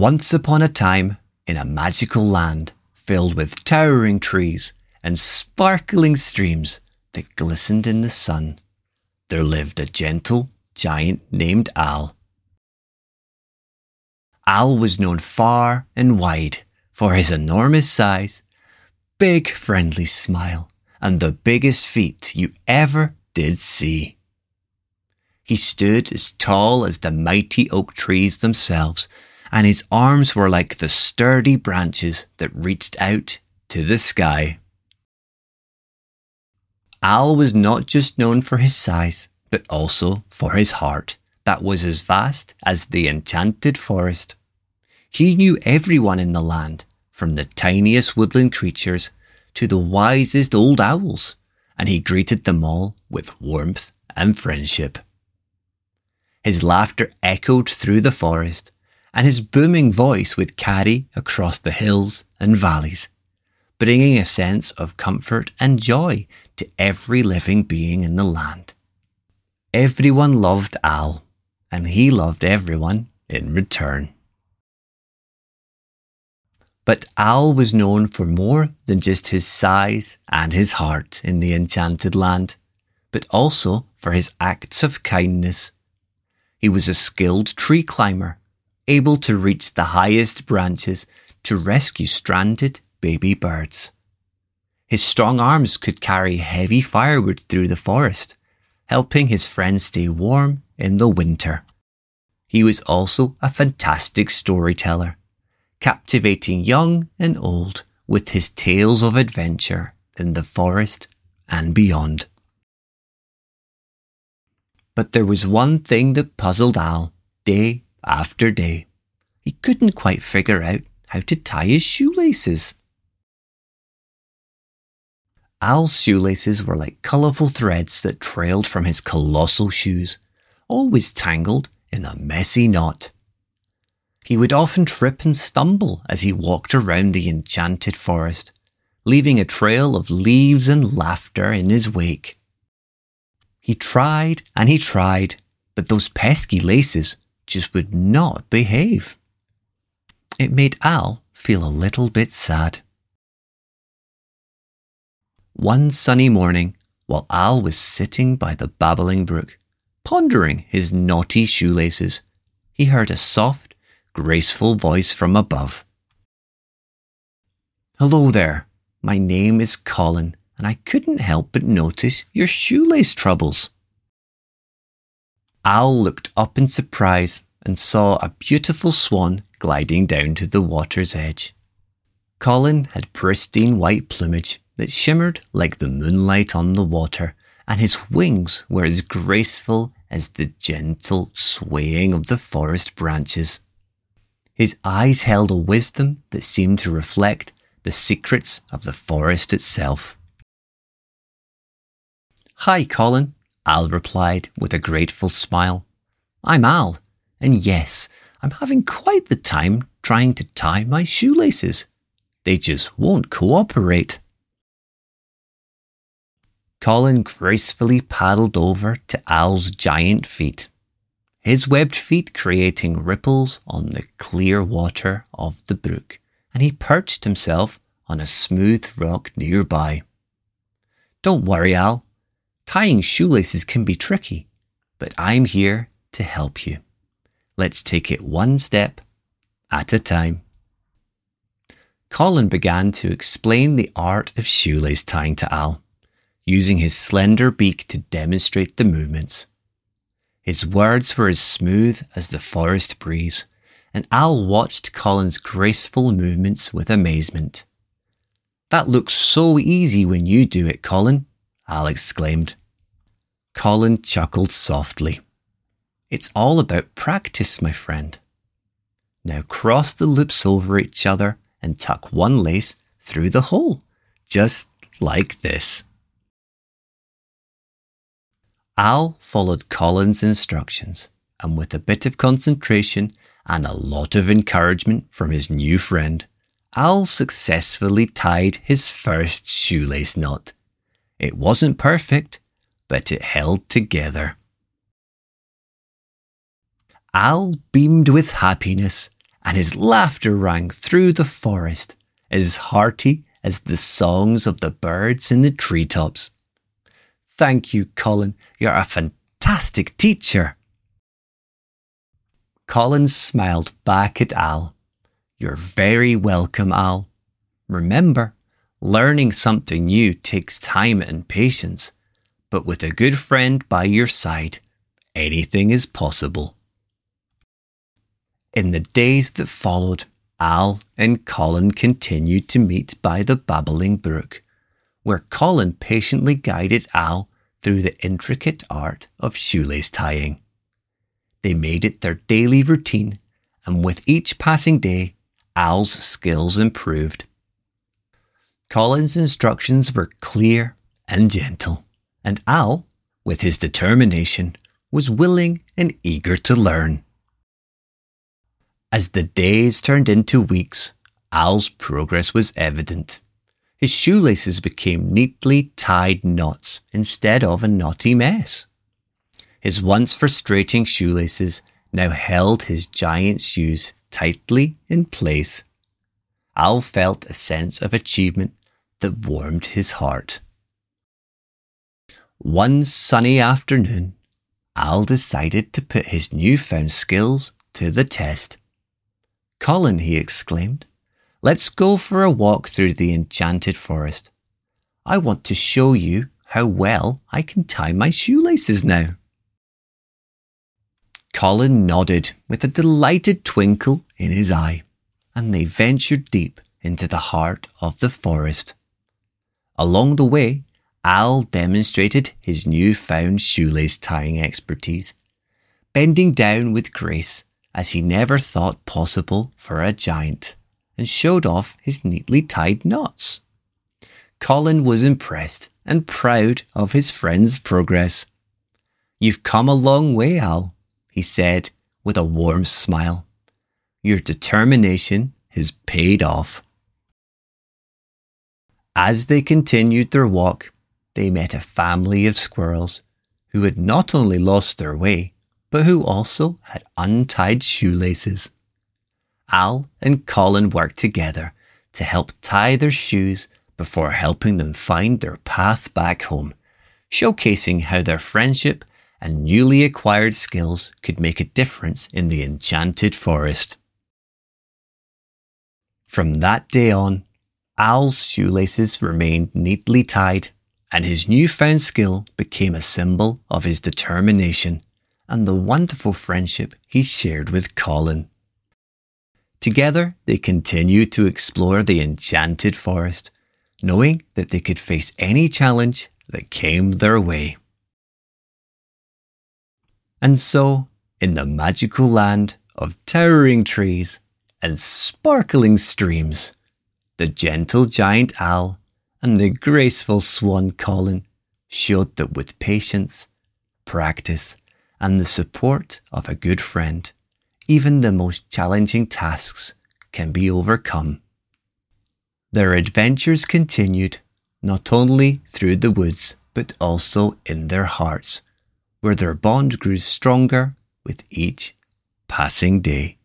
Once upon a time, in a magical land filled with towering trees and sparkling streams that glistened in the sun, there lived a gentle giant named Al. Al was known far and wide for his enormous size, big friendly smile, and the biggest feet you ever did see. He stood as tall as the mighty oak trees themselves and his arms were like the sturdy branches that reached out to the sky. Al was not just known for his size, but also for his heart that was as vast as the enchanted forest. He knew everyone in the land, from the tiniest woodland creatures to the wisest old owls, and he greeted them all with warmth and friendship. His laughter echoed through the forest, and his booming voice would carry across the hills and valleys, bringing a sense of comfort and joy to every living being in the land. Everyone loved Al, and he loved everyone in return. But Al was known for more than just his size and his heart in the enchanted land, but also for his acts of kindness. He was a skilled tree climber able to reach the highest branches to rescue stranded baby birds. His strong arms could carry heavy firewood through the forest, helping his friends stay warm in the winter. He was also a fantastic storyteller, captivating young and old with his tales of adventure in the forest and beyond. But there was one thing that puzzled Al day after day. He couldn't quite figure out how to tie his shoelaces. Al's shoelaces were like colourful threads that trailed from his colossal shoes, always tangled in a messy knot. He would often trip and stumble as he walked around the enchanted forest, leaving a trail of leaves and laughter in his wake. He tried and he tried, but those pesky laces just would not behave. It made Al feel a little bit sad. One sunny morning, while Al was sitting by the babbling brook, pondering his naughty shoelaces, he heard a soft, graceful voice from above. Hello there. My name is Colin, and I couldn't help but notice your shoelace troubles. Al looked up in surprise and saw a beautiful swan gliding down to the water's edge. Colin had pristine white plumage that shimmered like the moonlight on the water, and his wings were as graceful as the gentle swaying of the forest branches. His eyes held a wisdom that seemed to reflect the secrets of the forest itself. Hi, Colin, Al replied with a grateful smile. I'm Al, and yes, I'm having quite the time trying to tie my shoelaces. They just won't cooperate. Colin gracefully paddled over to Al's giant feet, his webbed feet creating ripples on the clear water of the brook, and he perched himself on a smooth rock nearby. Don't worry, Al. Tying shoelaces can be tricky, but I'm here to help you. Let's take it one step at a time. Colin began to explain the art of shoelace tying to Al, using his slender beak to demonstrate the movements. His words were as smooth as the forest breeze, and Al watched Colin's graceful movements with amazement. That looks so easy when you do it, Colin, Al exclaimed. Colin chuckled softly. It's all about practice, my friend. Now cross the loops over each other and tuck one lace through the hole, just like this. Al followed Colin's instructions, and with a bit of concentration and a lot of encouragement from his new friend, Al successfully tied his first shoelace knot. It wasn't perfect, but it held together. Al beamed with happiness and his laughter rang through the forest, as hearty as the songs of the birds in the treetops. Thank you, Colin. You're a fantastic teacher. Colin smiled back at Al. You're very welcome, Al. Remember, learning something new takes time and patience, but with a good friend by your side, anything is possible. In the days that followed, Al and Colin continued to meet by the babbling brook, where Colin patiently guided Al through the intricate art of shoelace tying. They made it their daily routine, and with each passing day, Al's skills improved. Colin's instructions were clear and gentle, and Al, with his determination, was willing and eager to learn. As the days turned into weeks, Al's progress was evident. His shoelaces became neatly tied knots instead of a knotty mess. His once frustrating shoelaces now held his giant shoes tightly in place. Al felt a sense of achievement that warmed his heart. One sunny afternoon, Al decided to put his newfound skills to the test. Colin, he exclaimed, let's go for a walk through the enchanted forest. I want to show you how well I can tie my shoelaces now. Colin nodded with a delighted twinkle in his eye, and they ventured deep into the heart of the forest. Along the way, Al demonstrated his new-found shoelace tying expertise, bending down with grace as he never thought possible for a giant, and showed off his neatly tied knots. Colin was impressed and proud of his friend's progress. You've come a long way, Al, he said with a warm smile. Your determination has paid off. As they continued their walk, they met a family of squirrels who had not only lost their way, but who also had untied shoelaces. Al and Colin worked together to help tie their shoes before helping them find their path back home, showcasing how their friendship and newly acquired skills could make a difference in the enchanted forest. From that day on, Al's shoelaces remained neatly tied, and his newfound skill became a symbol of his determination and the wonderful friendship he shared with Colin. Together, they continued to explore the enchanted forest, knowing that they could face any challenge that came their way. And so, in the magical land of towering trees and sparkling streams, the gentle giant Al and the graceful swan Colin showed that with patience, practice, and the support of a good friend, even the most challenging tasks can be overcome. Their adventures continued not only through the woods, but also in their hearts, where their bond grew stronger with each passing day.